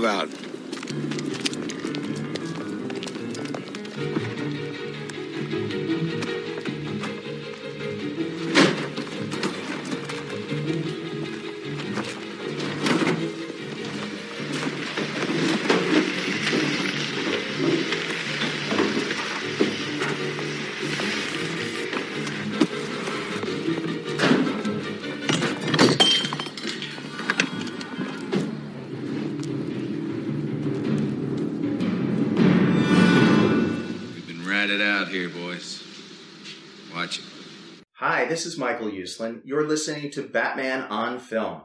Move out. This is Michael Uslan. You're listening to Batman on Film.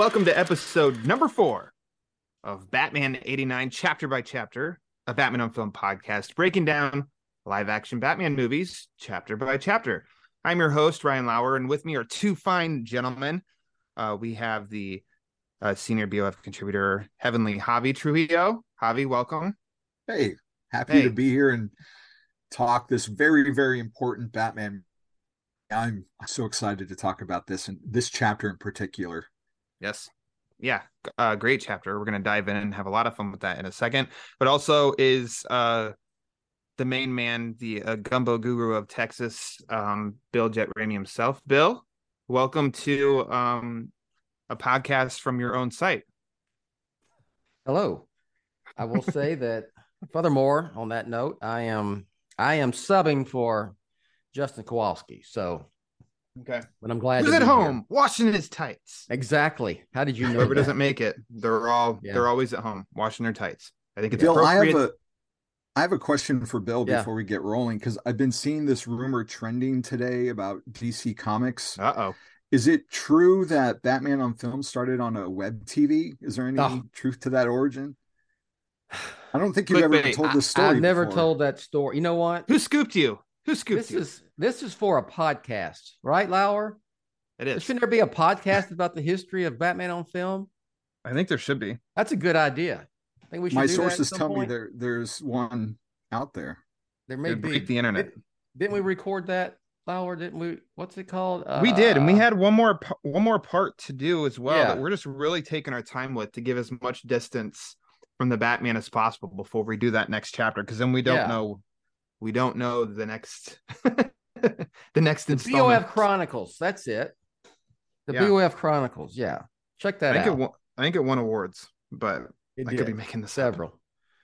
Welcome to episode number four of Batman 89 Chapter by Chapter, a Batman on Film podcast, breaking down live action Batman movies chapter by chapter. I'm your host, Ryan Lauer, and with me are two fine gentlemen. Uh, we have the uh, senior BOF contributor, Heavenly Javi Trujillo. Javi, welcome. Hey, happy Hey. to be here and talk this very, very important Batman. I'm so excited to talk about this and this chapter in particular. Yes. Yeah. Uh, great chapter. We're going to dive in and have a lot of fun with that in a second. But also is uh, the main man, the uh, gumbo guru of Texas, um, Bill Jett Ramey himself. Bill, welcome to um, a podcast from your own site. Hello. I will say that furthermore, on that note, I am I am subbing for Justin Kowalski. So Okay. but I'm glad Who's at home here. washing his tights? Exactly. How did you know? Whoever that? doesn't make it, they're all Yeah. they're always at home washing their tights. I think it's Bill, I have a I have a question for Bill Yeah. before we get rolling because I've been seeing this rumor trending today about DC Comics. Uh oh. Is it true that Batman on film started on a web TV? Is there any Oh. truth to that origin? I don't think you've ever Clickbait. told I, this story. I've never before. told that story. You know what? Who scooped you? Who scooped This you? is this is for a podcast, right, Lauer? it is. Shouldn't there be a podcast about the history of Batman on film? I think there should be. That's a good idea. I think we should. My do sources some tell me there there's one out there. there may It'd be. break the internet. Didn't, didn't we record that, Lauer? Didn't we? What's it called? we did, and we Uh, had one more one more part to do as well. Yeah. That we're just really taking our time with to give as much distance from the Batman as possible before we do that next chapter, because then we don't Yeah. know we don't know the next the next the installment. BOF Chronicles. That's it. The Yeah. BOF Chronicles. Yeah, check I that think out. it won, I think it won awards, but It I could be making the several.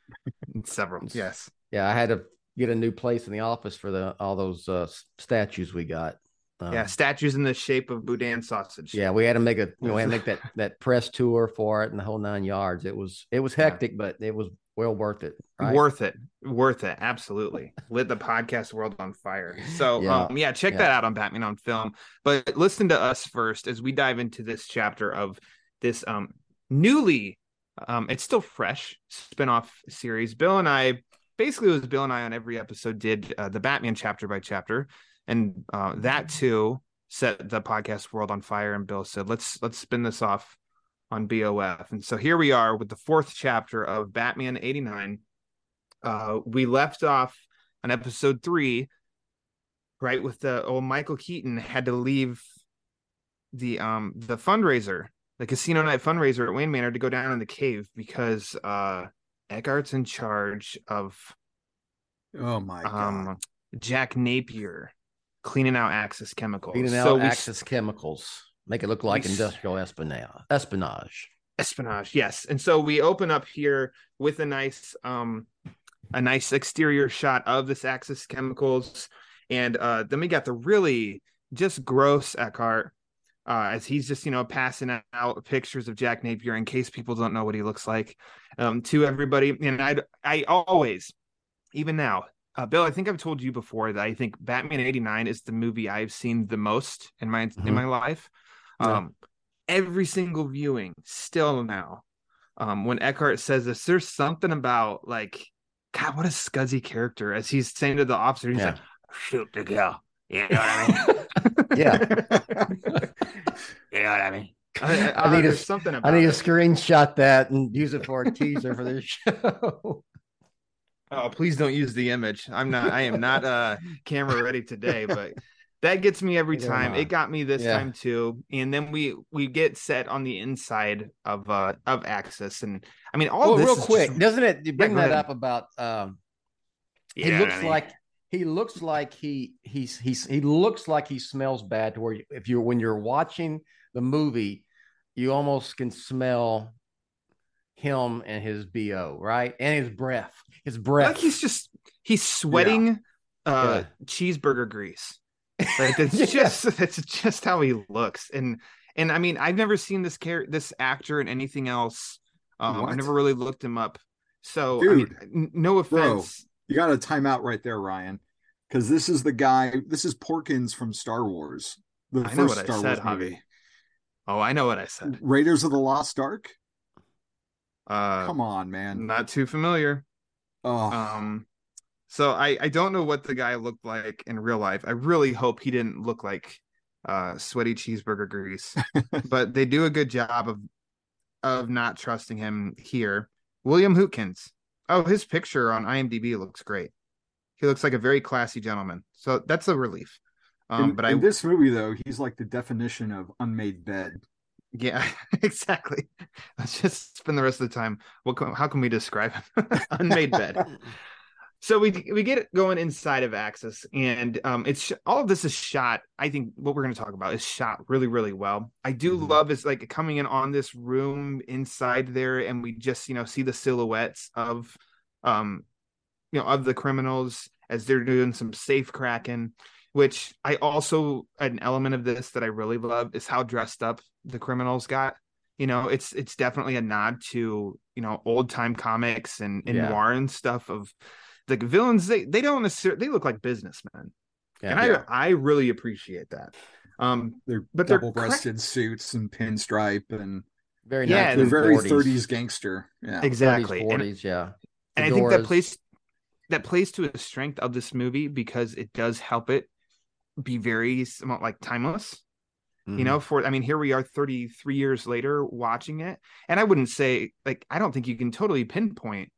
several. Yes, Yeah, I had to get a new place in the office for the all those uh, statues we got. Um, yeah. Statues in the shape of boudin sausage. yeah, we had to make a you know, we had to make that that press tour for it and the whole nine yards. It was it was Yeah. hectic, but it was well worth it. Right? Worth it. Worth it. Absolutely. Lit the podcast world on fire. So Yeah. um yeah, check Yeah. that out on Batman on Film. But listen to us first as we dive into this chapter of this um newly um it's still fresh spin-off series. Bill and I basically it was Bill and I on every episode did uh, the Batman chapter by chapter and uh that too set the podcast world on fire and Bill said let's let's spin this off on BOF. And so here we are with the fourth chapter of Batman 89. Uh, we left off on episode three, right? With the old Michael Keaton had to leave the um the fundraiser, the casino night fundraiser at Wayne Manor to go down in the cave because uh Eckhart's in charge of Oh my god. um Jack Napier cleaning out Axis Chemicals. Cleaning out so we Axis chemicals. Make it look like we industrial espionage. Espionage. espionage yes and so we open up here with a nice um a nice exterior shot of this axis chemicals and uh then we got the really just gross eckhart uh as he's just you know passing out pictures of jack napier in case people don't know what he looks like um to everybody and i i always even now uh, Bill, I think I've told you before that I think Batman '89 is the movie I've seen the most in my in Mhm. my life. Yeah. Um, every single viewing, still now, um, when Eckhart says this, there's something about like, God, what a scuzzy character. As he's saying to the officer, he's Yeah. like, "Shoot the girl." You know what I mean? Yeah. you know what I mean? I, I need to- there's something about I need to it. screenshot that and use it for a teaser for this show. Oh, please don't use the image. I'm not. I am not uh camera ready today, but that gets me every time. It got me this Yeah. time too. And then we we get set on the inside of uh of Axis, and I mean all this real quick, just- doesn't it? You bring go that ahead. up about um, he looks I mean, like he looks like he he's he's he looks like he smells bad to where if you're when you're watching the movie you almost can smell him and his bo right and his breath his breath like he's just he's sweating uh Yeah. cheeseburger grease. Like that's Yeah. just that's just how he looks. And and I mean I've never seen this character this actor in anything else. Um? I've never really looked him up. So I mean, Dude, no bro. offense. You got a timeout right there, Ryan, because this is the guy. This is Porkins from Star Wars. The I know first what I Star said, Wars movie. Javi. Oh, I know what I said. Raiders of the Lost Ark. Uh, Come on, man. not too familiar. Oh, Um, so I I don't know what the guy looked like in real life. I really hope he didn't look like uh sweaty cheeseburger grease, but they do a good job of of not trusting him here. William Hootkins. Oh, his picture on IMDb looks great. He looks like a very classy gentleman. So that's a relief. Um, in, but I in this movie though, he's like the definition of unmade bed. Yeah, exactly. Let's just spend the rest of the time. What? Can, how can we describe him? Unmade bed. So we we get it going inside of Axis, and um, it's all of this is shot. I think what we're going to talk about is shot really, really well. I do Mhm. love is like coming in on this room inside there, and we just you know see the silhouettes of, um, you know, of the criminals as they're doing some safe cracking. Which I also an element of this that I really love is how dressed up the criminals got. You know, it's it's definitely a nod to you know old time comics and, and Yeah. noir and stuff of the villains. They they don't necessarily they look like businessmen, Yeah. and I Yeah. I really appreciate that. Um, They're But they're double-breasted suits and pinstripe, and very Yeah, nice they're very 40s, 30s gangster. Yeah, exactly, 30s, and, 40s, yeah. and I think that Fedoras. plays that plays to a strength of this movie because it does help it be very somewhat like timeless. You know for i mean here we are 33 years later watching it and i wouldn't say like i don't think you can totally pinpoint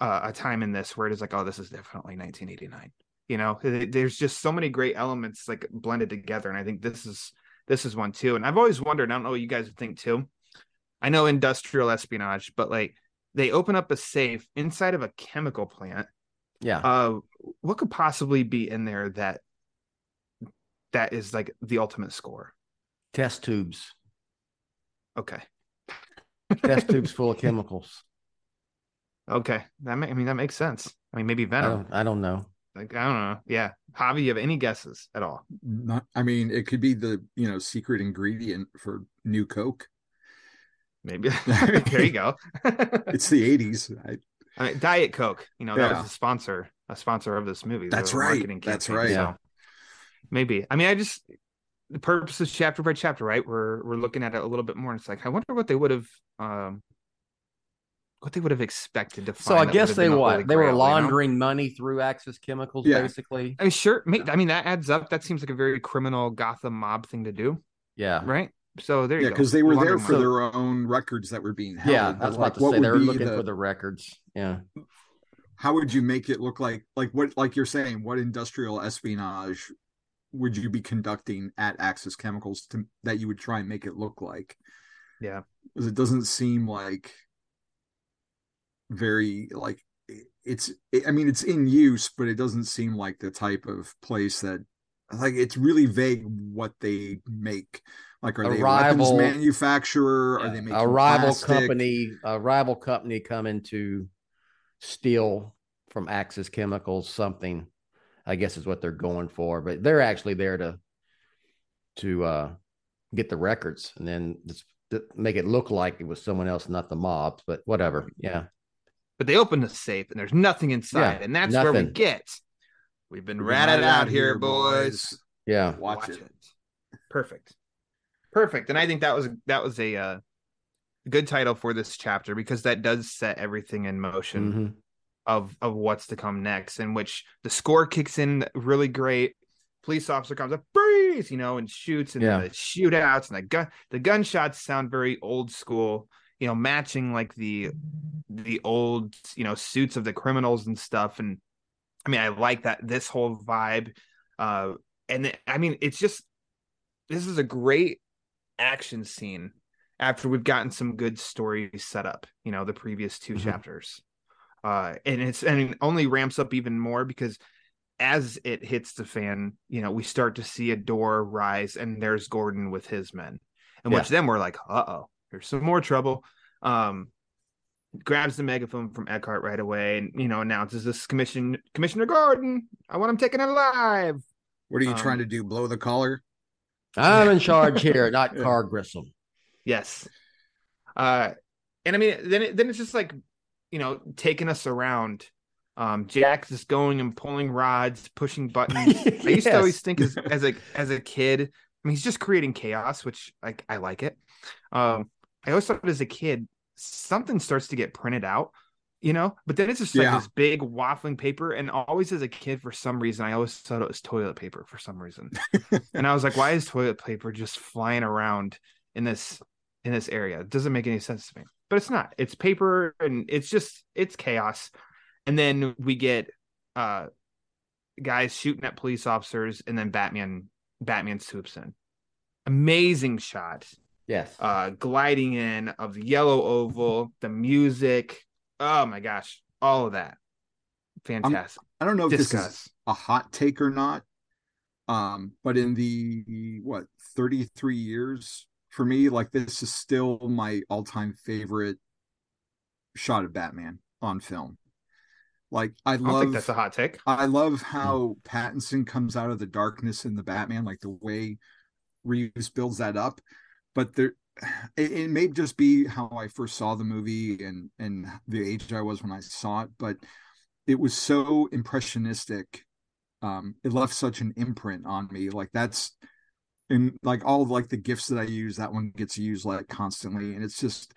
uh, a time in this where it is like oh this is definitely 1989 you know there's just so many great elements like blended together and i think this is this is one too and i've always wondered i don't know what you guys would think too i know industrial espionage but like they open up a safe inside of a chemical plant yeah. uh what could possibly be in there that that is like the ultimate score Test tubes. okay Test tubes full of chemicals. Okay, that ma- I mean that makes sense. I mean maybe I Venom. don't, I don't know. Like I don't know. Yeah, Javi, you have any guesses at all? Not, I mean, it could be the you know secret ingredient for new Coke. Maybe there you go. It's the 80s. I, I mean, Diet Coke. You know that Yeah. was a sponsor, a sponsor of this movie. That's right. marketing That's right. so Yeah. maybe. I mean, I just the purpose is chapter by chapter, right? We're we're looking at it a little bit more. And it's like I wonder what they would have, um, what they would have expected to find. So I guess they been the what? Holy They were Grail, you know? laundering money through Axis Chemicals, Yeah. basically. I mean, sure. ma- I mean, that adds up. That seems like a very criminal Gotham mob thing to do, Yeah. right? So there you go. yeah, because they were there for money. their own records that were being held. Yeah, I but, was like, about to say they were looking the- for the records. Yeah. How would you make it look like? Like what? Like you're saying, what industrial espionage would you be conducting at Axis Chemicals to that you would try and make it look like? Yeah. Because it doesn't seem like very like it's I mean it's in use, but it doesn't seem like the type of place that like it's really vague what they make. Like are A they a rival- weapons manufacturer? Are they making a rival plastic? company, a rival company coming to steal from Axis Chemicals something. I guess is what they're going for, but they're actually there to to uh, get the records and then just make it look like it was someone else, not the mob. But whatever, yeah, But they open the safe and there's nothing inside, Yeah, and that's where we get. We've been We've ratted ratted out out here, here, boys. boys. yeah. Watch, it. Perfect. Perfect. And I think that was that was a uh, good title for this chapter because that does set everything in motion Mhm. of of what's to come next, in which the score kicks in really great. Police officer comes up, freeze, you know, and shoots, and Yeah. the shootouts and the gun the gunshots sound very old school, you know, matching like the the old, you know, suits of the criminals and stuff. And I mean, I like that this whole vibe. Uh and it- I mean, it's just this is a great action scene after we've gotten some good stories set up, you know, the previous 2 Mhm. chapters. Uh and it's and it only ramps up even more because as it hits the fan, you know, we start to see a door rise and there's Gordon with his men. And which then we're like, uh-oh, there's some more trouble. Um grabs the megaphone from Eckhart right away and you know announces this commission Commissioner Gordon, I want him taken alive. What are you Um, trying to do? Blow the collar? I'm in charge here, not Yeah. Carl Grissom. Yes. Uh and I mean then it, then it's just like you know taking us around. Um Jack's just going and pulling rods, pushing buttons. I used to always think as, as a as a kid, I mean he's just creating chaos, which like I like it. Um I always thought as a kid something starts to get printed out, you know, but then it's just like Yeah. this big waffling paper and always as a kid for some reason I always thought it was toilet paper for some reason. and I was like why is toilet paper just flying around in this in this area? It doesn't make any sense to me. But it's not. It's paper and it's just it's chaos. And then we get uh guys shooting at police officers and then Batman Batman swoops in. Amazing shot. Yes. Uh gliding in of the yellow oval, the music. Oh my gosh. All of that. Fantastic. I don't know if this is a hot take or not. Um, but in the what 33 years for me, like this is still my all-time favorite shot of Batman on film. Like I love think that's a hot take. I love how Pattinson comes out of the darkness in the Batman, like the way Reeves builds that up. But there, it, it may just be how I first saw the movie and and the age I was when I saw it, but it was so impressionistic. Um, it left such an imprint on me. Like that's and like all of like the gifts that I use, that one gets used like constantly, and it's just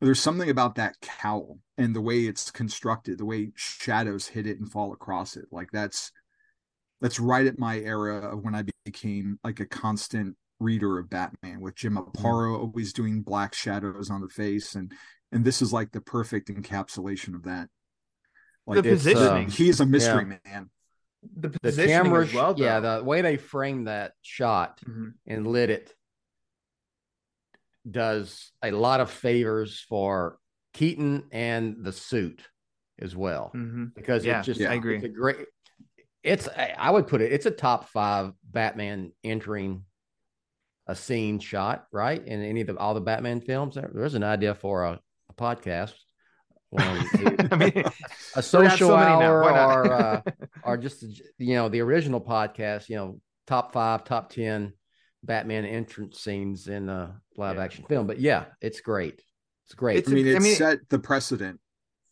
there's something about that cowl and the way it's constructed, the way shadows hit it and fall across it. Like that's that's right at my era of when I became like a constant reader of Batman with Jim Aparo always doing black shadows on the face and and this is like the perfect encapsulation of that. Like The positioning. um, he's a mystery man. the the camera, as well. yeah, the way they framed that shot Mhm. and lit it does a lot of favors for Keaton and the suit as well Mhm. because Yeah, it just yeah, I agree. It's a great. It's I I would put it. It's a top five Batman entering a scene shot right in any of the all the Batman films. There- There's an idea for a, a podcast. One, I mean, a social so hour Why not? or uh, or just you know the original podcast you know top five top 10 batman entrance scenes in a live Yeah. action film but yeah it's great it's great It's I mean, I it mean- set the precedent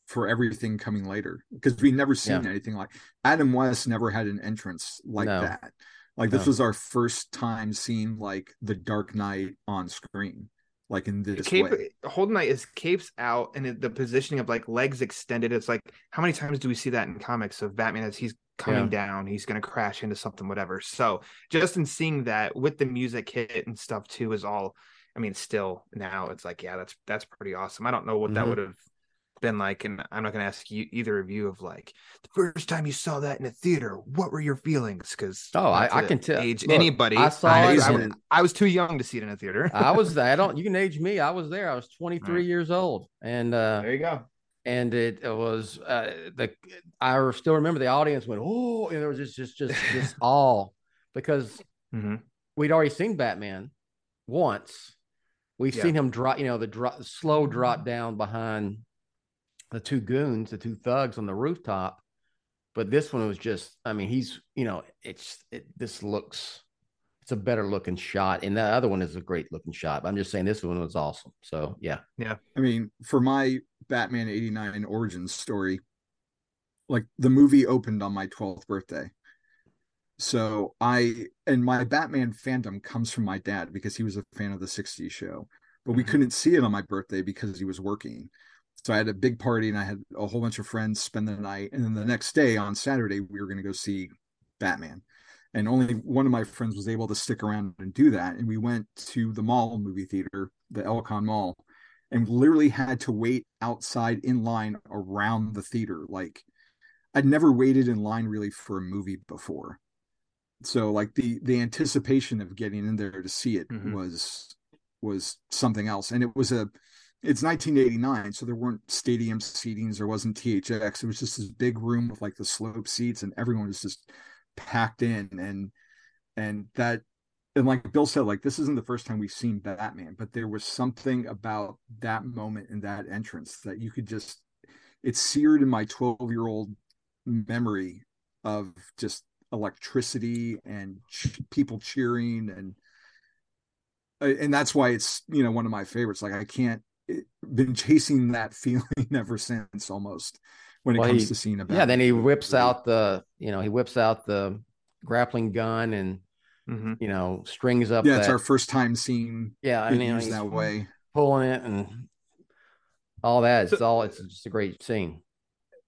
for everything coming later because we never seen anything like Adam West never had an entrance like No. that. Like this was our first time seeing like the Dark Knight on screen, like in this Cape way. Holden Knight is capes out and it- the positioning of like legs extended. It's like how many times do we see that in comics of Batman as he's coming down, he's gonna crash into something, whatever. So just in seeing that with the music hit and stuff too is all. I mean, still now it's like yeah, that's that's pretty awesome. I don't know what that Mhm. would have been like, and I'm not gonna ask you either of you of like the first time you saw that in a theater, what were your feelings? Because Oh, I- I can tell- age look, anybody. I saw I, it I, in- I was too young to see it in a theater. i was i don't you can age me i was there i was 23 Right. years old and uh there you go. and it, it was uh, the I still remember the audience went oh and there was just just just just all because Mhm. we'd already seen Batman once. We've Yeah. seen him drop, you know, the drop, slow drop down behind the two goons, the two thugs on the rooftop. But this one was just, I mean, he's, you know, it's it, this looks, it's a better looking shot, and that other one is a great looking shot. But I'm just saying this one was awesome. So yeah, Yeah. I mean, for my Batman 89 origins story, like the movie opened on my 12th birthday. So I and my Batman fandom comes from my dad because he was a fan of the 60s show. But we Mhm. couldn't see it on my birthday because he was working. So I had a big party and I had a whole bunch of friends spend the night. And then the next day on Saturday, we were going to go see Batman. And only one of my friends was able to stick around and do that. And we went to the mall movie theater, the Elcon Mall, and literally had to wait outside in line around the theater. Like I'd never waited in line really for a movie before. So like the the anticipation of getting in there to see it Mhm. was was something else. And it was a it's 1989, so there weren't stadium seatings, there wasn't THX. It was just this big room with like the slope seats, and everyone was just packed in. And and that and like Bill said, like this isn't the first time we've seen Batman, but there was something about that moment and that entrance that you could just it's seared in my 12 year old memory of just electricity and ch- people cheering and and that's why it's you know one of my favorites like i can't been chasing that feeling ever since almost when it Well, comes he- to seeing a yeah. Then he whips out the, you know, he whips out the grappling gun and Mhm. you know strings up. yeah that, it's our first time seeing yeah, it and you know, used that way pulling it and all that. It's all. It's just a great scene.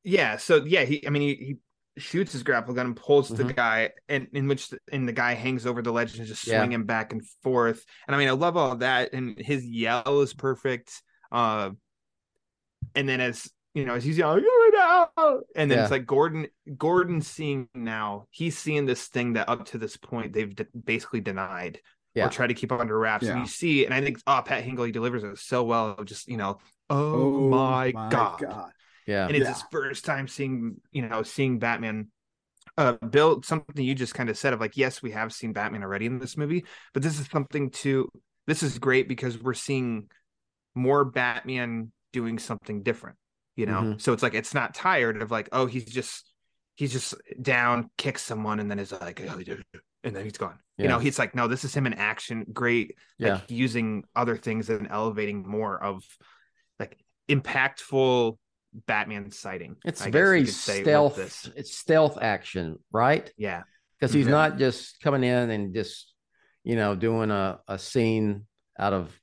Yeah. So yeah, he. I mean, he, he shoots his grapple gun and pulls the Mhm. guy, and in which the, and the guy hangs over the ledge and just Yeah. swinging back and forth. And I mean, I love all that, and his yell is perfect. Uh, and then as you know, as he's yelling, "You're out," and then Yeah. it's like Gordon. Gordon seeing now, he's seeing this thing that up to this point they've de- basically denied Yeah. or tried to keep under wraps. And you see, and I think, oh, Pat Hingle, he delivers it so well. of Just you know, oh, my, god Yeah. and it's Yeah. his first time seeing you know seeing batman uh bill something you just kind of said of like yes we have seen batman already in this movie but this is something to this is great because we're seeing more batman doing something different you know Mhm. so it's like it's not tired of like oh he's just he's just down kicks someone and then is like oh, he did it," and then he's gone you know he's like no this is him in action great Yeah. like using other things and elevating more of like impactful Batman sighting. It's I very could say, with stealth. this. It's stealth action, right? Yeah, Because he's not just coming in and just, you know, doing a, a scene out of,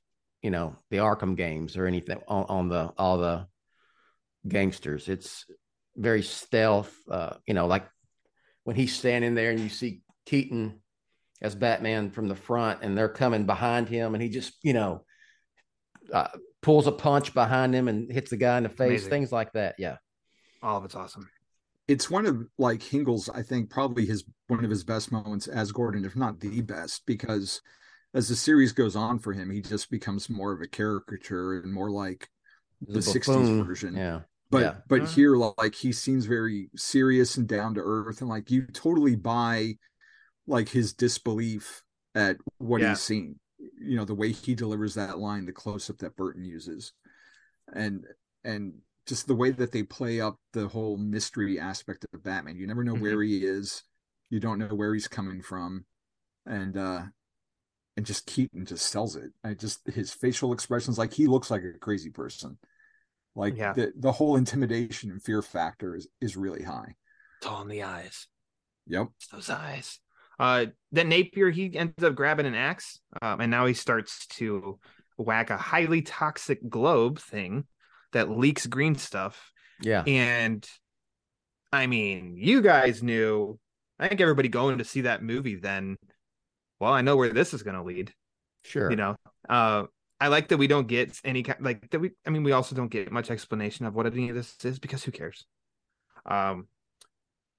you know, the Arkham games or anything on, on the all the gangsters. It's very stealth. Uh, you know, like when he's standing there and you see Keaton as Batman from the front and they're coming behind him and he just, you know, uh, pulls a punch behind him and hits the guy in the face, Amazing. things like that. Yeah. all of it's awesome. it's one of like Hingle's, I think, probably his one of his best moments as Gordon, if not the best, because as the series goes on for him, he just becomes more of a caricature and more like the He's '60s version. Yeah. But Yeah. but Uh. here, like he seems very serious and down to earth, and like you totally buy like his disbelief at what Yeah. he's seeing. You know the way he delivers that line, the close up that Burton uses, and and just the way that they play up the whole mystery aspect of Batman. You never know Mhm. where he is. You don't know where he's coming from, and uh and just Keaton just sells it. I just his facial expressions, like he looks like a crazy person. Like Yeah. the the whole intimidation and fear factor is is really high. It's all in the eyes. Yep. It's those eyes. Uh, then Napier he ends up grabbing an axe, um, and now he starts to whack a highly toxic globe thing that leaks green stuff. Yeah. And I mean, you guys knew. I think everybody going to see that movie then. Well, I know where this is going to lead. Sure. You know, uh, I like that we don't get any kind like that. We, I mean, we also don't get much explanation of what any of this is because who cares? Um,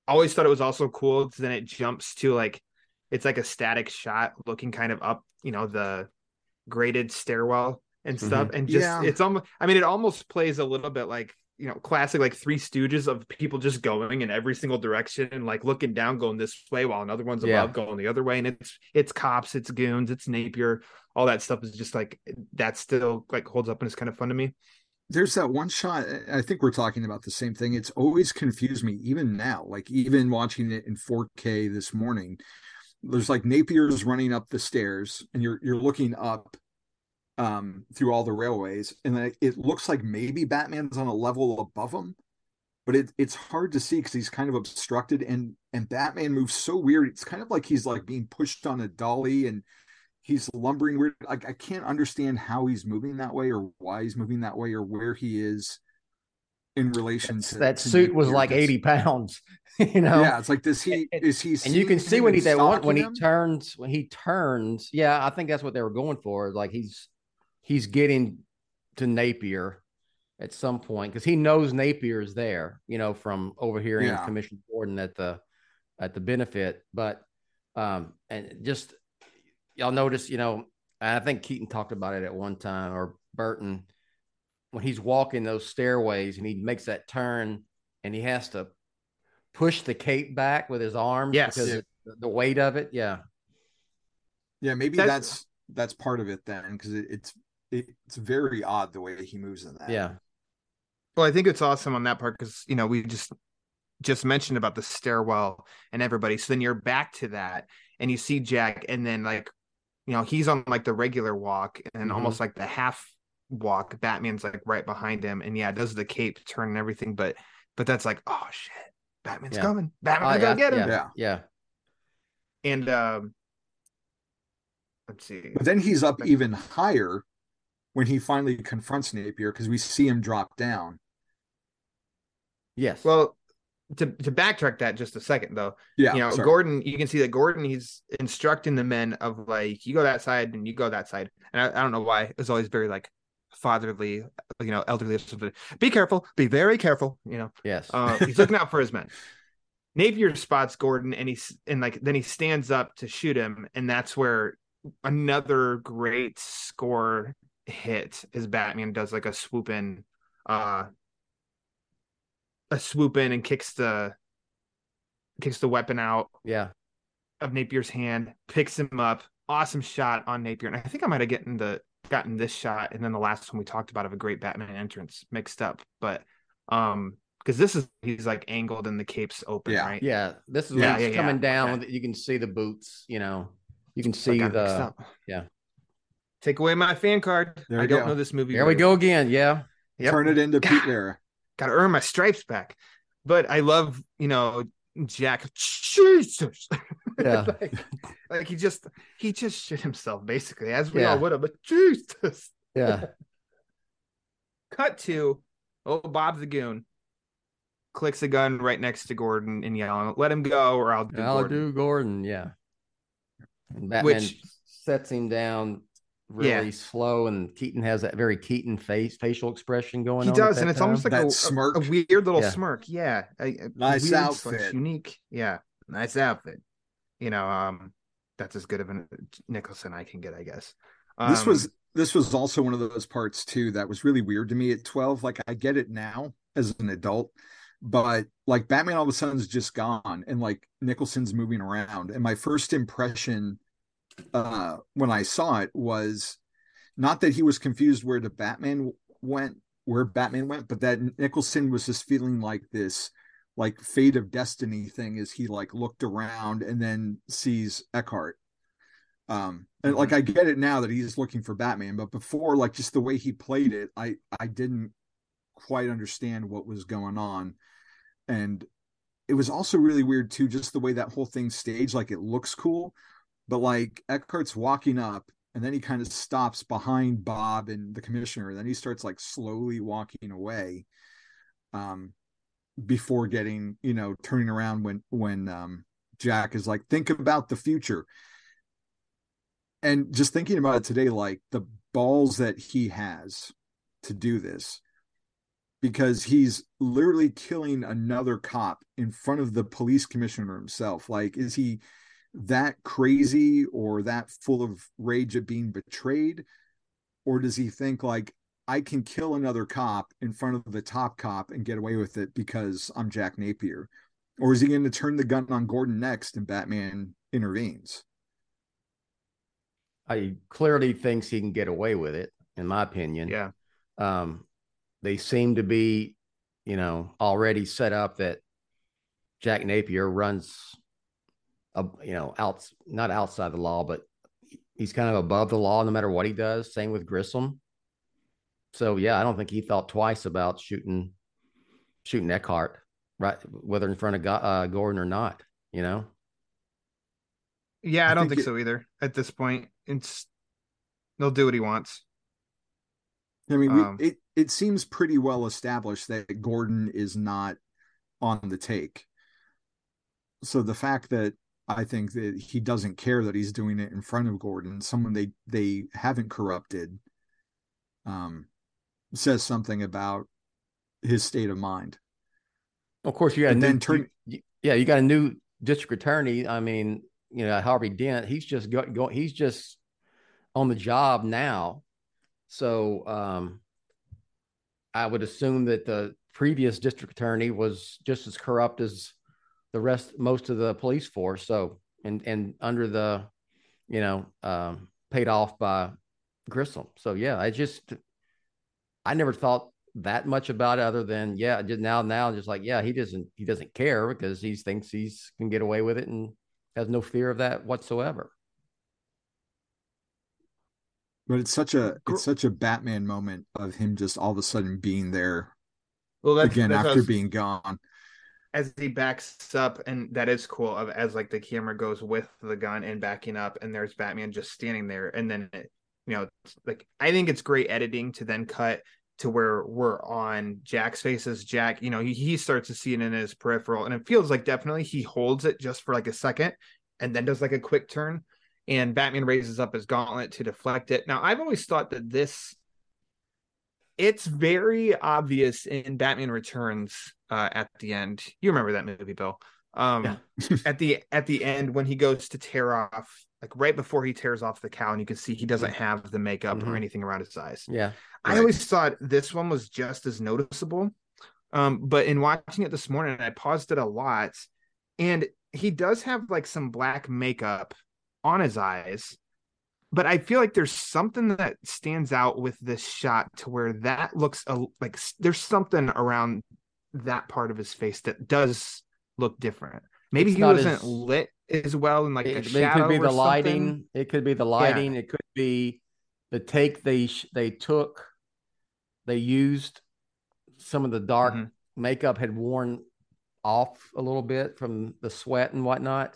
always thought it was also cool. 'cause Then it jumps to like, it's like a static shot looking kind of up, you know, the graded stairwell and stuff, and just Yeah. it's almost. I mean, it almost plays a little bit like you know classic like three stooges of people just going in every single direction and like looking down going this way while another one's Yeah. above going the other way. And it's it's cops it's goons it's napier. All that stuff is just like that still like holds up and it's kind of fun to me. There's that one shot i think we're talking about the same thing. It's always confused me even now. Like even watching it in 4k this morning there's like napier's running up the stairs and you're you're looking up um through all the railways and it looks like maybe batman's on a level above him but it, it's hard to see because he's kind of obstructed and and batman moves so weird it's kind of like he's like being pushed on a dolly and he's lumbering weird. Like I can't understand how he's moving that way or why he's moving that way or where he is in relation to that to suit was like 80 pounds, you know? Yeah, it's like does he And- is he and you can see when he that one when he turns when he turns yeah i think that's what they were going for like he's he's getting to napier at some point because he knows napier is there you know from overhearing Yeah. commissioner gordon at the at the benefit but um and just y'all notice you know and i think keaton talked about it at one time or burton when he's walking those stairways and he makes that turn and he has to push the cape back with his arms Yes. because Yeah. of the- the weight of it. Yeah. Yeah, maybe That- that's that's part of it then because it, it's it's very odd the way he moves in that. Yeah. Well, I think it's awesome on that part because you know we just just mentioned about the stairwell and everybody. So then you're back to that, and you see Jack, and then like you know he's on like the regular walk and Mhm. almost like the half walk. Batman's like right behind him, and yeah, does the cape turn and everything, but but that's like oh shit, Batman's Yeah. coming, Oh, Batman's yeah, gonna get him, yeah. Yeah. and um, let's see, But then he's up even higher when he finally confronts Napier because we see him drop down. Yes. well. To, to backtrack that just a second though, Yeah, you know, sorry. Gordon, you can see that Gordon, he's instructing the men of like, you go that side and you go that side. And I, I don't know why it's always very like fatherly, you know, elderly. or something. Be careful, be very careful, you know. yes. Uh, he's looking out for his men. Napier spots Gordon and he's and like then he stands up to shoot him, and that's where another great score hit is Batman does like a swoop in, uh, a swoop in and kicks the kicks the weapon out yeah. of Napier's hand, picks him up. Awesome shot on Napier. And I think I might have gotten the gotten this shot and then the last one we talked about of a great Batman entrance mixed up. But um because this is he's like angled and the cape's open, Yeah. right? Yeah. This is Yeah, he's yeah, coming yeah. down. Okay. You can see the boots, you know, you can see the, yeah. Take away my fan card. There I don't go. know this movie. there we go well. again. Yeah. Yep. Turn it into Pete God. Vera. Gotta earn my stripes back. But I love, you know, Jack. Jesus. Yeah. like, like he just he just shit himself basically, as we Yeah. all would have. But Jesus. Yeah. Cut to oh Bob the goon clicks a gun right next to Gordon and yelling, "Let him go, or I'll do I'll Gordon." do Gordon. Yeah. And Batman Which- sets him down really Yeah. slow, and Keaton has that very Keaton face facial expression going He on. at does, and it's almost like That a, a- smirk. a weird little Yeah. smirk. Yeah, a, a Nice weird slash outfit. unique. Yeah, nice outfit. You know, um, that's as good of a Nicholson I can get, I guess. this Um, was this was also one of those parts too that was really weird to me at 12 like i get it now as an adult but like batman all of a sudden is just gone and like nicholson's moving around and my first impression uh when i saw it was not that he was confused where the batman went where batman went but that nicholson was just feeling like this like fate of destiny thing as he like looked around and then sees eckhart. Um and like i get it now that he's looking for batman but before like just the way he played it i i didn't quite understand what was going on. And it was also really weird too just the way that whole thing staged like it looks cool but like eckhart's walking up and then he kind of stops behind bob and the commissioner and then he starts like slowly walking away um before getting you know turning around when when um jack is like think about the future. And just thinking about it today like the balls that he has to do this because he's literally killing another cop in front of the police commissioner himself. Like is he that crazy or that full of rage at being betrayed or does he think like I can kill another cop in front of the top cop and get away with it because I'm Jack Napier? Or is he going to turn the gun on Gordon next and Batman intervenes? I clearly thinks he can get away with it, in my opinion. Yeah. Um, they seem to be, you know, already set up that Jack Napier runs, a, you know, out not outside the law, but he's kind of above the law no matter what he does. Same with Grissom. So yeah, I don't think he thought twice about shooting shooting Eckhart, right? Whether in front of uh, Gordon or not, you know. Yeah, I, I don't think, think it, so either. At this point, it's they'll do what he wants. I mean, um, we, it it seems pretty well established that Gordon is not on the take. So the fact that I think that he doesn't care that he's doing it in front of Gordon, someone they they haven't corrupted, um, says something about his state of mind. Of course, you got and then turn. You, yeah, you got a new district attorney. I mean, you know, Harvey Dent. He's just going. Go, he's just on the job now. So um, I would assume that the previous district attorney was just as corrupt as the rest, most of the police force. So and and under the, you know, um, paid off by Grissom. So yeah, I just I never thought that much about it other than yeah, just now now just like yeah, he doesn't he doesn't care because he thinks he's can get away with it and has no fear of that whatsoever. But it's such a it's such a Batman moment of him just all of a sudden being there. Well, that's, again that's after was, being gone. As he backs up, and that is cool. Of as like the camera goes with the gun and backing up, and there's Batman just standing there, and then it, you know, like I think it's great editing to then cut to where we're on Jack's face as Jack, you know, he, he starts to see it in his peripheral, and it feels like definitely he holds it just for like a second and then does like a quick turn and Batman raises up his gauntlet to deflect it. Now, I've always thought that this it's very obvious in Batman Returns uh, at the end. You remember that movie, Bill? Um, yeah. at the at the end when he goes to tear off, like right before he tears off the cowl, and you can see he doesn't have the makeup mm-hmm. or anything around his eyes. Yeah, I always thought this one was just as noticeable. Um, but in watching it this morning, I paused it a lot, and he does have like some black makeup on his eyes but I feel like there's something that stands out with this shot to where that looks a, like there's something around that part of his face that does look different. Maybe it's he wasn't as, lit as well in like it, it could be the lighting. It could be the lighting. Yeah. It could be the take they they took. They used some of the dark mm-hmm. makeup had worn off a little bit from the sweat and whatnot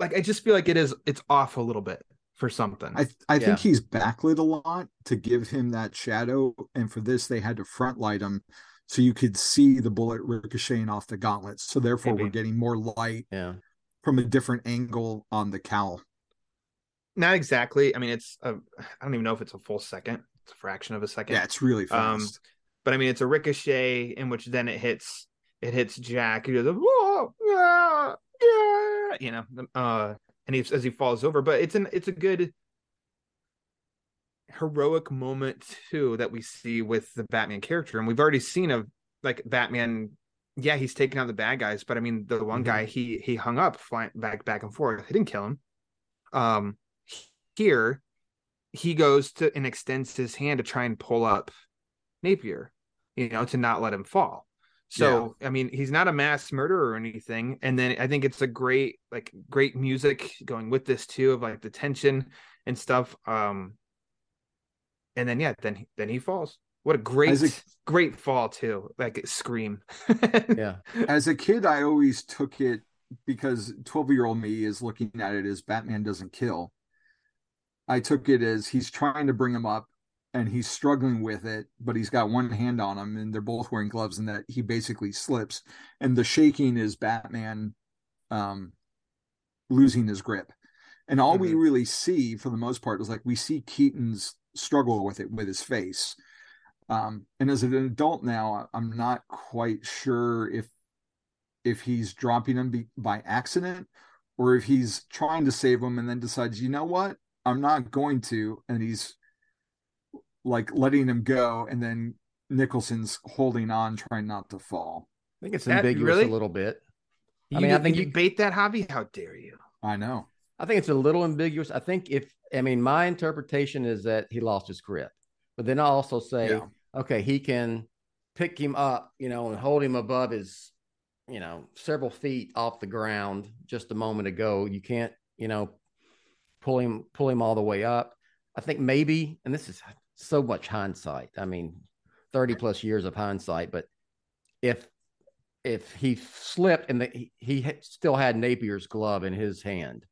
like I just feel like it is it's off a little bit for something. I I yeah. think he's backlit a lot to give him that shadow, and for this they had to front light him so you could see the bullet ricocheting off the gauntlets. So therefore, Maybe. we're getting more light yeah. from a different angle on the cowl. Not exactly. I mean, it's a. I don't even know if it's a full second. It's a fraction of a second. Yeah, it's really um, fast. Um, but I mean, it's a ricochet in which then it hits. It hits Jack. He goes, "Whoa, yeah, yeah." you know, uh, and he as he falls over. But it's an it's a good heroic moment too that we see with the Batman character, and we've already seen a like Batman. Yeah, he's taking out the bad guys, but I mean, the one mm-hmm. guy he he hung up flying back back and forth. He didn't kill him. Um, here he goes to and extends his hand to try and pull up Napier, you know, to not let him fall. So yeah. I mean, he's not a mass murderer or anything. And then I think it's a great, like, great music going with this too, of like the tension and stuff. Um, and then yeah, then he, then he falls. What a great, great fall too! Like scream. yeah. As a kid, I always took it because twelve-year-old me is looking at it as Batman doesn't kill. I took it as he's trying to bring him up and he's struggling with it, but he's got one hand on him and they're both wearing gloves and that he basically slips. And the shaking is Batman um, losing his grip. And all mm-hmm. we really see for the most part is like we see Keaton's struggle with it with his face. Um, and as an adult now, I'm not quite sure if if he's dropping him be, by accident or if he's trying to save him and then decides, you know what, I'm not going to, and he's like letting him go, and then Nicholson's holding on, trying not to fall. I think it's That- ambiguous really? a little bit. You I mean, I think you you- bait that Javi. How dare you? I know. I think it's a little ambiguous. I think if I mean my interpretation is that he lost his grip, but then I also say, Yeah. okay, he can pick him up, you know, and hold him above his, you know, several feet off the ground just a moment ago. You can't, you know, pull him pull him all the way up. I think maybe, and this is so much hindsight. I mean, thirty plus years of hindsight, but if if he slipped and the, he, he still had Napier's glove in his hand,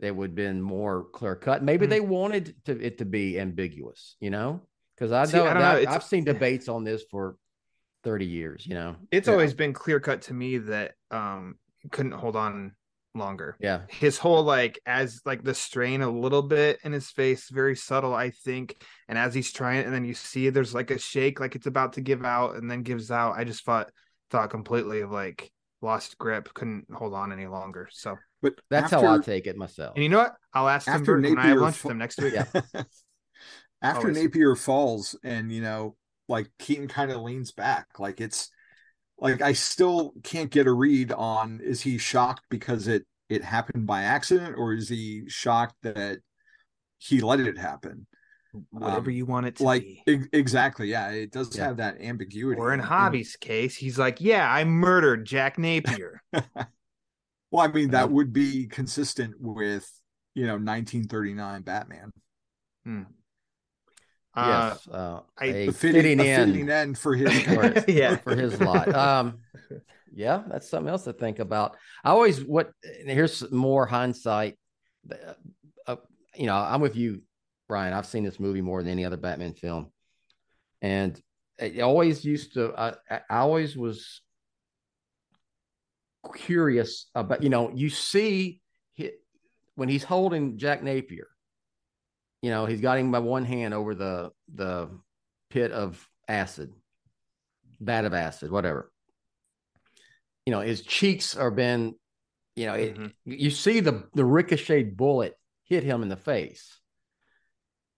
it would have been more clear cut. Maybe Hmm. they wanted to, it to be ambiguous, you know, because I See, know, I don't know, that- it's- I've seen debates on this for 30 years, you know? It's Yeah. always been clear cut to me that um couldn't hold on longer. Yeah. His whole like as like the strain a little bit in his face, very subtle, I think. And as he's trying, and then you see there's like a shake, like it's about to give out, and then gives out. I just thought thought completely of like lost grip, couldn't hold on any longer. So, But That's after, how I take it myself. and you know what? I'll ask Tim After when I have Napier lunch fa- with him next week. Yeah. after Always. Napier falls, and you know, like Keaton kind of leans back, like it's like I still can't get a read on is he shocked because it it happened by accident, or is he shocked that he let it happen? Whatever Um, you want it to Like be. e- exactly, yeah, it does Yeah. have that ambiguity. Or in Hobby's case, he's like, "Yeah, I murdered Jack Napier." Well, I mean, that would be consistent with you know 1939 Batman. Hmm. Uh, yes. Uh, I- a The fitting, fitting, a in fitting end for his for, Yeah. for his lot. Um, yeah, that's something else to think about. I always what and here's more hindsight. Uh, uh, you know, I'm with you, Brian. I've seen this movie more than any other Batman film, and it always used to. I, I always was curious about. You know, you see he, when he's holding Jack Napier. You know, he's got him by one hand over the the pit of acid, vat of acid, whatever. You know, his cheeks are been, you know, it, Mhm. you see the the ricocheted bullet hit him in the face,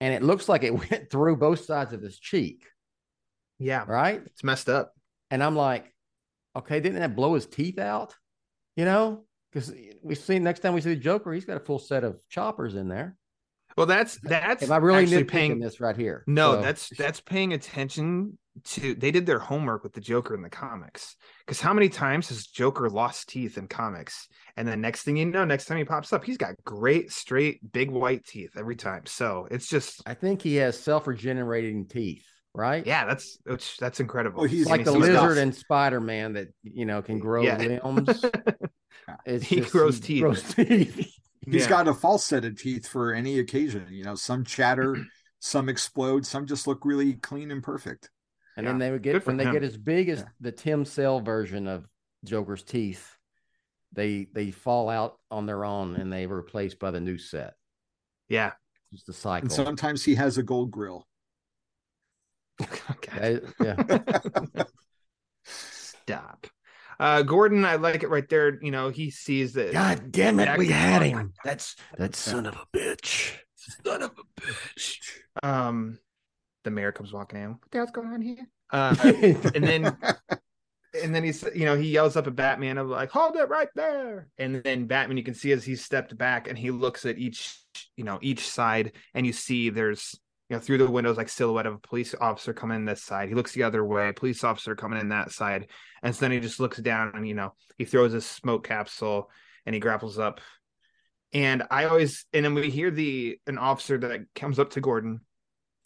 and it looks like it went through both sides of his cheek, yeah, right? it's messed up. And I'm like, okay, didn't that blow his teeth out? You know, because we see next time we see the Joker, he's got a full set of choppers in there. Well, that's that's. Am I really actually paying this right here? No, So- that's that's paying attention to. They did their homework with the Joker in the comics. Because how many times has Joker lost teeth in comics? And then next thing you know, next time he pops up, he's got great, straight, big white teeth every time. So it's just, I think he has self-regenerating teeth, right? yeah, that's which that's incredible. Well, he's like the lizard and Spider Man that you know can grow Yeah. limbs. It's He just- grows teeth. Grows teeth. He's Yeah. got a false set of teeth for any occasion. You know, some chatter, some explode, some just look really clean and perfect. and Yeah. then they would get for when they him. get as big as Yeah. the Tim Sale version of Joker's teeth, they they fall out on their own and they were replaced by the new set. yeah. Just the cycle. And sometimes he has a gold grill. Okay. That- yeah. Stop. Uh, Gordon, I like it right there. You know, he sees that. God damn it, we had him. That's that son of a bitch. son of a bitch. Um, the mayor comes walking in. What the hell's going on here? Uh, and then and then he's you know he yells up at Batman of like hold it right there, and then Batman you can see as he stepped back and he looks at each you know each side and you see there's you know through the windows like silhouette of a police officer coming in this side. He looks the other way, police officer coming in that side, and so then he just looks down and you know he throws his smoke capsule and he grapples up. And I always and then we hear the an officer that comes up to Gordon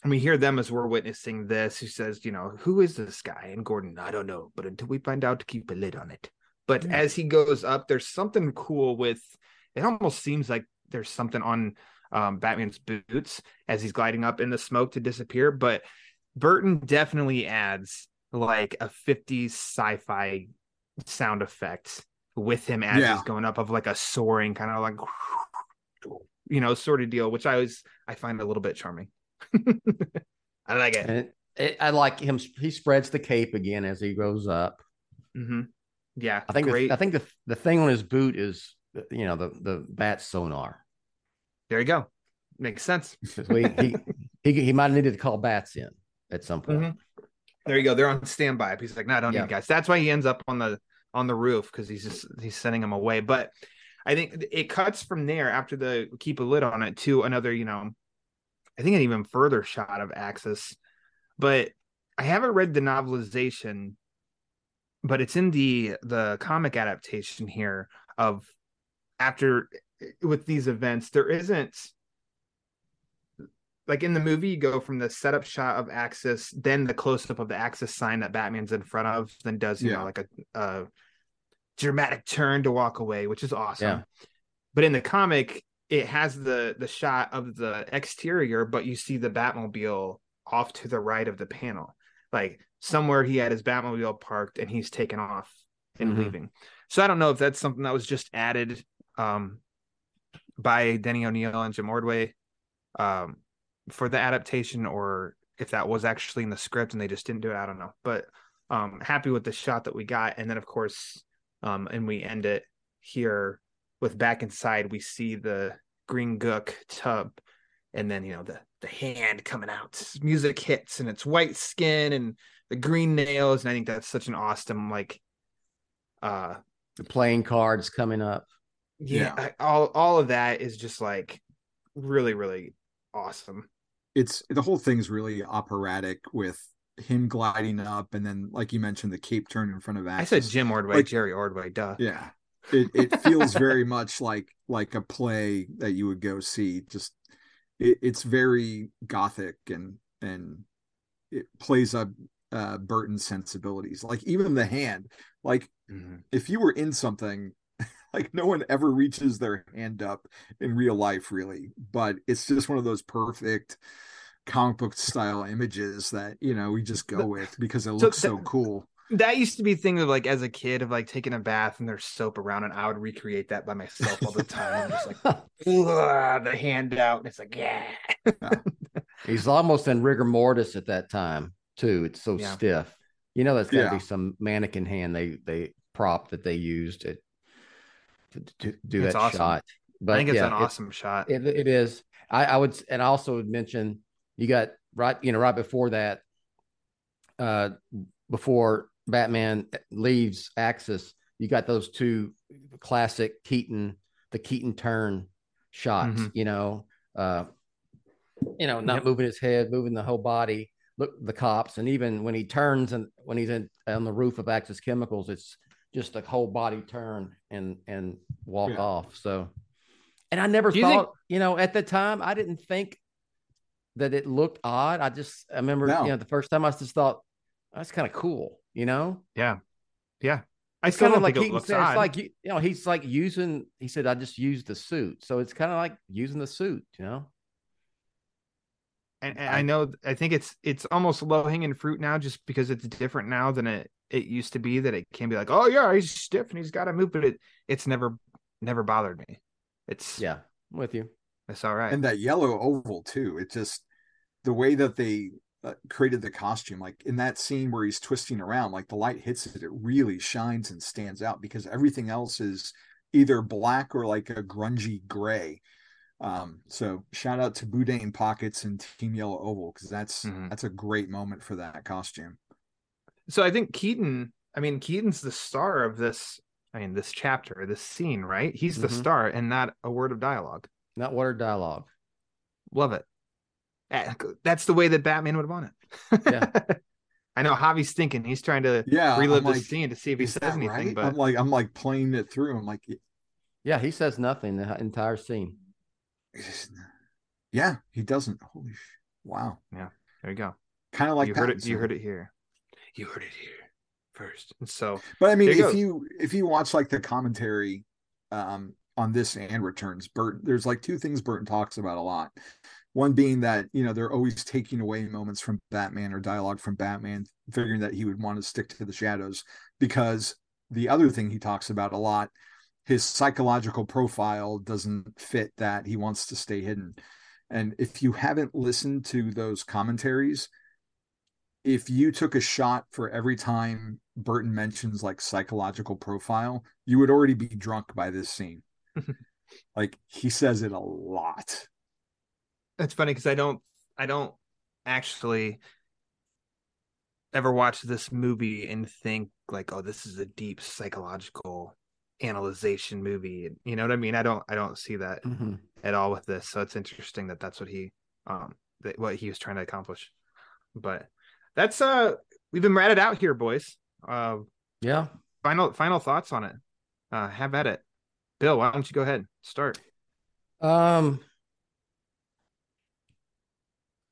and we hear them as we're witnessing this. He says, you know, who is this guy? And Gordon, I don't know, but until we find out, to keep a lid on it. But Yeah. as he goes up, there's something cool with it. Almost seems like there's something on um, Batman's boots as he's gliding up in the smoke to disappear. But Burton definitely adds like a 50s sci-fi sound effect with him as Yeah. he's going up of like a soaring kind of like you know sort of deal, which I was I find a little bit charming. I like it. It, it, I like him. He spreads the cape again as he goes up. hmm Yeah, I think. great. The, I think the the thing on his boot is you know the the bat sonar. There you go. Makes sense. we, he He he might have needed to call bats in at some point. Mhm. There you go. They're on standby. He's like, no, I don't Yeah. need guys. That's why he ends up on the on the roof because he's just he's sending them away. But I think it cuts from there after the keep a lid on it to another, you know, I think an even further shot of Axis. But I haven't read the novelization, but it's in the the comic adaptation here of after with these events, there isn't like in the movie, you go from the setup shot of Axis, then the close up of the Axis sign that Batman's in front of, then does you Yeah. know like a, a dramatic turn to walk away, which is awesome. Yeah. But in the comic, it has the the shot of the exterior, but you see the Batmobile off to the right of the panel, like somewhere he had his Batmobile parked and he's taken off and Mhm. leaving. So I don't know if that's something that was just added um, by Denny O'Neil and Jim Ordway um, for the adaptation, or if that was actually in the script and they just didn't do it. I don't know, but um, happy with the shot that we got, and then of course, um, and we end it here with back inside. We see the green gook tub, and then you know the the hand coming out. Music hits, and it's white skin and the green nails, and I think that's such an awesome like. Uh, The playing cards coming up. Yeah, Yeah. I- all all of that is just like really really awesome. it's the whole thing's really operatic with him gliding up and then like you mentioned the cape turn in front of I said Jim Ordway, Like- Jerry Ordway, duh. yeah it, it feels very much like like a play that you would go see just it, it's very gothic and and it plays up uh burton's sensibilities like even the hand like Mhm. if you were in something like no one ever reaches their hand up in real life really but it's just one of those perfect comic book style images that you know we just go with because it so looks so the- cool That used to be thing of like as a kid of like taking a bath and there's soap around, and I would recreate that by myself all the time. I'm just like the hand out, and it's like yeah. He's almost in rigor mortis at that time too. It's so Yeah. stiff. You know, that's got to Yeah. be some mannequin hand they they prop that they used to to, to do It's that awesome. shot. But I think it's yeah, an it- awesome shot. It, it is. I, I would, and I also would mention you got right, you know, right before that, uh, before Batman leaves Axis, you got those two classic Keaton, the Keaton turn shots. Mhm. You know, uh, you know, not Yep. moving his head, moving the whole body. Look, the cops, and even when he turns and when he's in on the roof of Axis Chemicals, it's just a whole body turn and and walk Yeah. off. So, and I never Do you think- thought, you know, at the time, I didn't think that it looked odd. I just, I remember, No. you know, the first time I just thought oh, that's kind of cool, you know. Yeah, yeah. I It's still kind of like think it looks said, it's like you you know, he's like using. He said, "I just used the suit," so it's kind of like using the suit, you know. and, and I know I think it's it's almost low hanging fruit now, just because it's different now than it it used to be. That it can be like, oh yeah, he's stiff and he's got to move, but it it's never never bothered me. It's Yeah, I'm with you. it's all right. and that yellow oval too it just the way that they uh, created the costume like in that scene where he's twisting around like the light hits it it really shines and stands out because everything else is either black or like a grungy gray um so shout out to boudin pockets and team yellow oval because that's Mhm. that's a great moment for that costume so I think Keaton. I mean, Keaton's the star of this. I mean, this chapter, this scene, right? He's the Mhm. star, and not a word of dialogue. Not word of dialogue. Love it. Eh, That's the way that Batman would want it. Yeah. I know Javi's thinking he's trying to yeah relive I'm the like, scene to see if he says anything, right? but i'm like i'm like playing it through i'm like Yeah, he says nothing the entire scene. yeah he doesn't holy sh- wow Yeah, there you go. kind of like you heard it. You heard it here. You heard it here first. And so But I mean, you if go. you if you watch like the commentary um on this and returns, Burton there's like two things Burton talks about a lot. One being that, you know, they're always taking away moments from Batman or dialogue from Batman, figuring that he would want to stick to the shadows. Because the other thing he talks about a lot, his psychological profile doesn't fit that. He wants to stay hidden. And if you haven't listened to those commentaries, if you took a shot for every time Burton mentions like psychological profile, you would already be drunk by this scene. like he says it a lot. it's funny because I don't I don't actually ever watch this movie and think like, oh, this is a deep psychological analyzation movie. You know what I mean? I don't I don't see that Mhm. at all with this. So it's interesting that that's what he um that what he was trying to accomplish. But that's uh we've been ratted out here, boys. Uh Yeah. final final thoughts on it. Uh have at it. Bill, why don't you go ahead? Start. Um,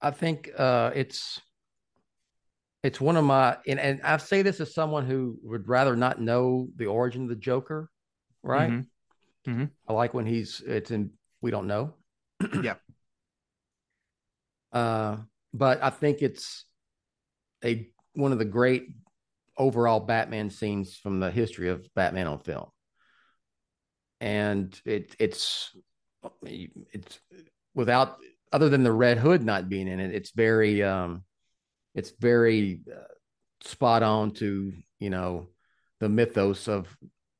I think uh, it's it's one of my and, and I say this as someone who would rather not know the origin of the Joker, right? Mhm. Mhm. I like when he's it's in we don't know. Yeah. Uh, but I think it's a one of the great overall Batman scenes from the history of Batman on film, and it it's it's without other than the Red Hood not being in it, it's very um, it's very uh, spot on to you know the mythos of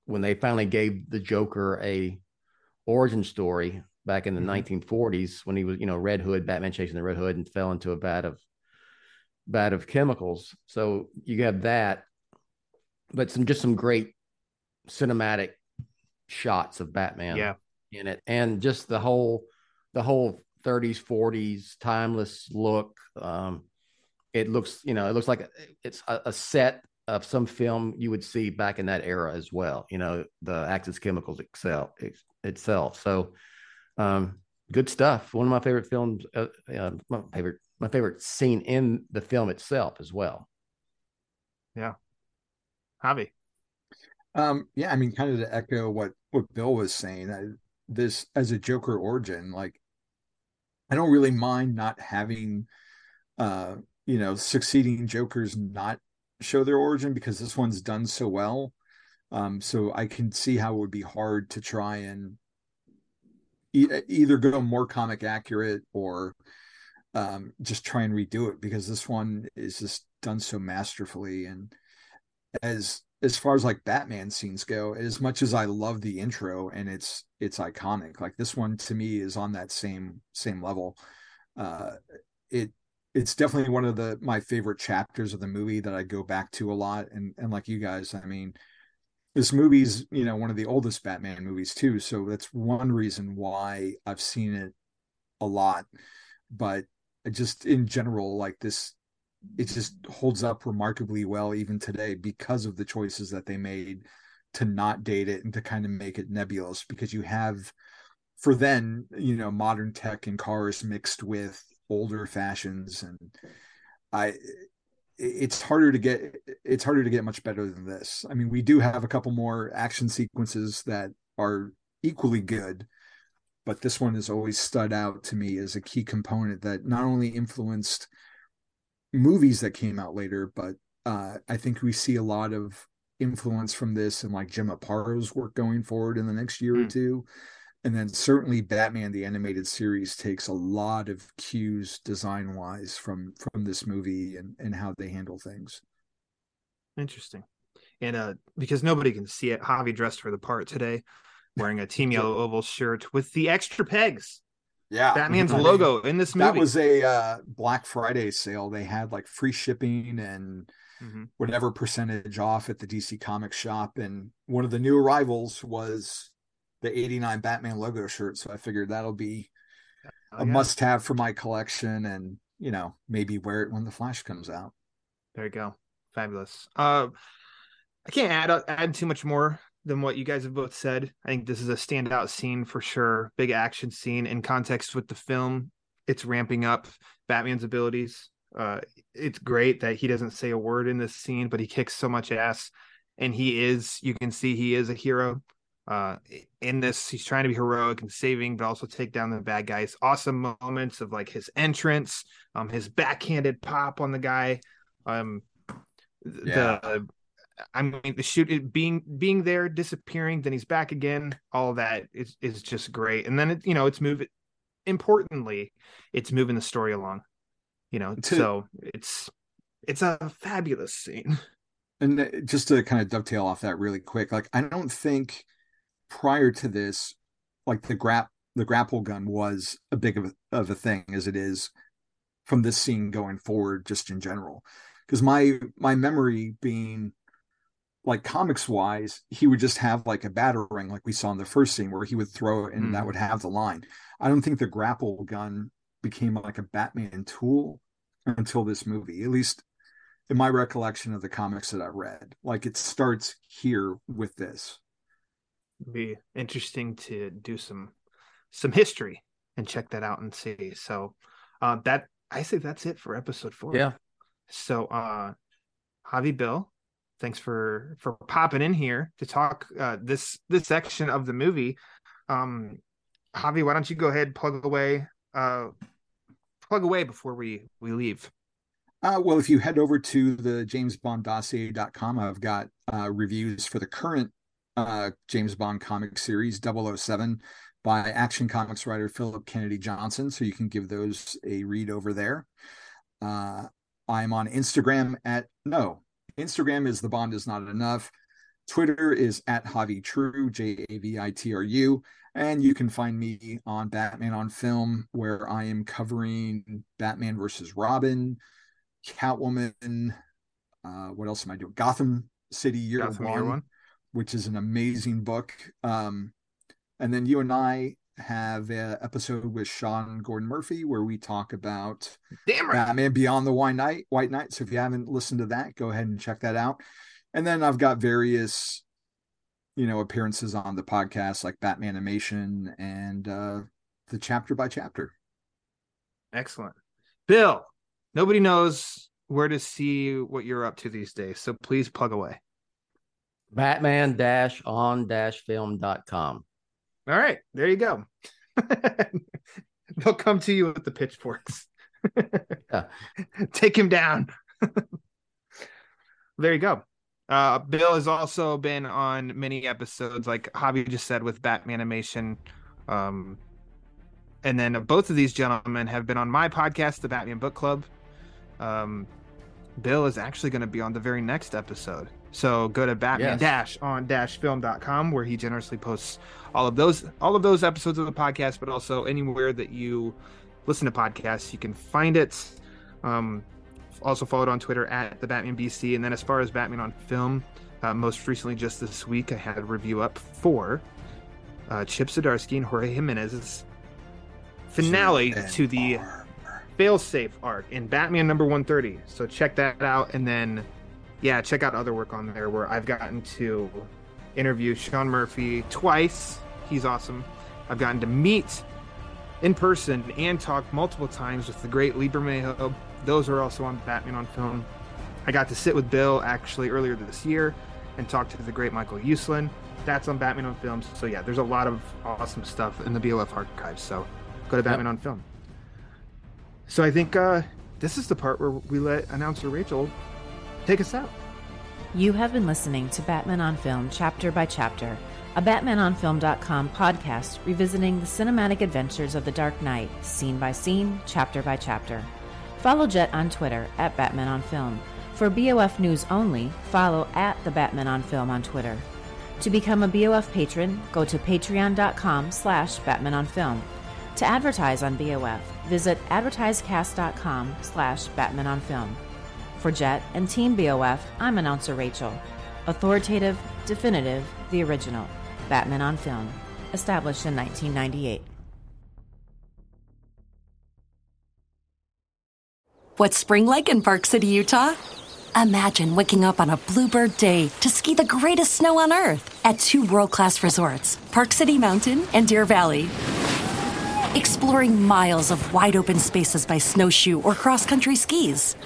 when they finally gave the Joker a origin story back in the Mhm. 1940s when he was you know Red Hood, Batman chasing the Red Hood and fell into a vat of vat of chemicals. So you have that, but some just some great cinematic shots of Batman Yeah. in it and just the whole the whole 30s 40s timeless look um it looks you know it looks like it's a, a set of some film you would see back in that era as well you know the axis chemicals excel ex, itself so um good stuff one of my favorite films uh, uh, my favorite my favorite scene in the film itself as well Yeah. Javi. Um, yeah, I mean, kind of to echo what what Bill was saying, I, this as a Joker origin, like I don't really mind not having, uh, you know, succeeding Jokers not show their origin because this one's done so well. Um, so I can see how it would be hard to try and e- either go more comic accurate or um, just try and redo it because this one is just done so masterfully and as as far as like Batman scenes go, as much as I love the intro and it's it's iconic, like this one to me is on that same same level. Uh it it's definitely one of the my favorite chapters of the movie that I go back to a lot. And and like you guys, I mean, this movie's, you know, one of the oldest Batman movies too. So that's one reason why I've seen it a lot. But just in general, like this it just holds up remarkably well even today because of the choices that they made to not date it and to kind of make it nebulous because you have for then you know modern tech and cars mixed with older fashions and i it's harder to get it's harder to get much better than this. I mean we do have a couple more action sequences that are equally good but this one has always stood out to me as a key component that not only influenced movies that came out later, but uh, I think we see a lot of influence from this and like Jim Aparo's work going forward in the next year or Mm. two. And then certainly Batman the animated series takes a lot of cues design wise from from this movie and and how they handle things. Interesting. And uh because nobody can see it, Javi dressed for the part today, wearing a team yellow oval shirt with the extra pegs. Yeah. Batman's I mean, logo in this movie. That was a uh, Black Friday sale. They had like free shipping and Mhm. whatever percentage off at the DC Comics shop. And one of the new arrivals was the 89 Batman logo shirt. So I figured that'll be Oh, a yeah. must have for my collection and, you know, maybe wear it when the Flash comes out. There you go. Fabulous. Uh I can't add add too much more than what you guys have both said. I think this is a standout scene for sure. Big action scene in context with the film. It's ramping up Batman's abilities. Uh it's great that he doesn't say a word in this scene, but he kicks so much ass. And he is, you can see he is a hero. Uh in this, he's trying to be heroic and saving, but also take down the bad guys. Awesome moments of like his entrance, um, his backhanded pop on the guy. Um Yeah. the I mean the shoot it being being there, disappearing, then he's back again. All that is is just great. And then it, you know, it's moving importantly, it's moving the story along. You know, To- so it's it's a fabulous scene. And uh, just to kind of dovetail off that really quick, like I don't think prior to this, like the grap the grapple gun was a big of a, of a thing as it is from this scene going forward, just in general. Because my my memory being like comics wise, he would just have like a battering, like we saw in the first scene, where he would throw it and Mm. that would have the line. I don't think the grapple gun became like a Batman tool until this movie, at least in my recollection of the comics that I read. Like it starts here with this. be interesting to do some some history and check that out and see. So uh that I say that's it for episode four. Yeah. So uh Javi Bill, thanks for for popping in here to talk uh this this section of the movie. Um Javi, why don't you go ahead plug away uh plug away before we we leave. Uh, well, if you head over to the jamesbonddossier.com, I've got uh, reviews for the current uh, James Bond comic series 007 by Action Comics writer Phillip Kennedy Johnson. So you can give those a read over there. Uh, I'm on Instagram at no, Instagram is the Bond is not enough. Twitter is at Javi True, J A V I T R U. And you can find me on Batman on Film, where I am covering Batman versus Robin, Catwoman. Uh, what else am I doing? Gotham City Year, Gotham one, Year One. which is an amazing book. Um, and then you and I have an episode with Sean Gordon Murphy where we talk about Damn right. Batman Beyond the White Knight. White Knight. So if you haven't listened to that, go ahead and check that out. And then I've got various, you know, appearances on the podcast like Batman Animation and uh, the chapter by chapter. Excellent. Bill, nobody knows where to see what you're up to these days. So please plug away. Batman All right, there you go. They'll come to you with the pitchforks. Yeah. Take him down. there you go. Uh, Bill has also been on many episodes, like Javi just said, with Batman animation. Um, and then both of these gentlemen have been on my podcast, the Batman Book Club. Um, Bill is actually going to be on the very next episode. So go to Batman dash on dash film.com where he generously posts all of those all of those episodes of the podcast, but also anywhere that you listen to podcasts, you can find it. Um, also followed on Twitter at the Batman BC. And then as far as Batman on film, uh, most recently just this week, I had a review up for uh, Chip Zdarsky and Jorge Jimenez's finale to the failsafe arc in Batman number 130. So check that out and then yeah, check out other work on there where I've gotten to interview Sean Murphy twice. He's awesome. I've gotten to meet in person and talk multiple times with the great Lee Bermejo. Those are also on Batman on Film. I got to sit with Bill actually earlier this year and talk to the great Michael Uslan. That's on Batman on Film. So yeah, there's a lot of awesome stuff in the BOF archives. So go to Batman on Film. So I think uh, this is the part where we let announcer Rachel take us out. You have been listening to Batman on Film chapter by chapter, a BatmanOnFilm.com podcast revisiting the cinematic adventures of the Dark Knight, scene by scene, chapter by chapter. Follow Jett on Twitter at Batman on Film. For BOF news only, follow at the Batman on Film on Twitter. To become a BOF patron, go to patreon.com slash Batman on Film. To advertise on BOF, visit advertisecast.com slash Batman on Film. For Jett and Team BOF, I'm announcer Rachel. Authoritative, definitive, the original. Batman on Film. Established in 1998. What's spring like in Park City, Utah? Imagine waking up on a bluebird day to ski the greatest snow on earth at two world class resorts, Park City Mountain and Deer Valley. Exploring miles of wide open spaces by snowshoe or cross country skis.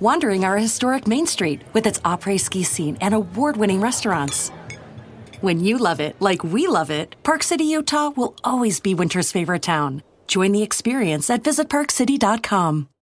Wandering our historic Main Street with its après ski scene and award winning restaurants. When you love it like we love it, Park City, Utah will always be winter's favorite town. Join the experience at visitparkcity.com.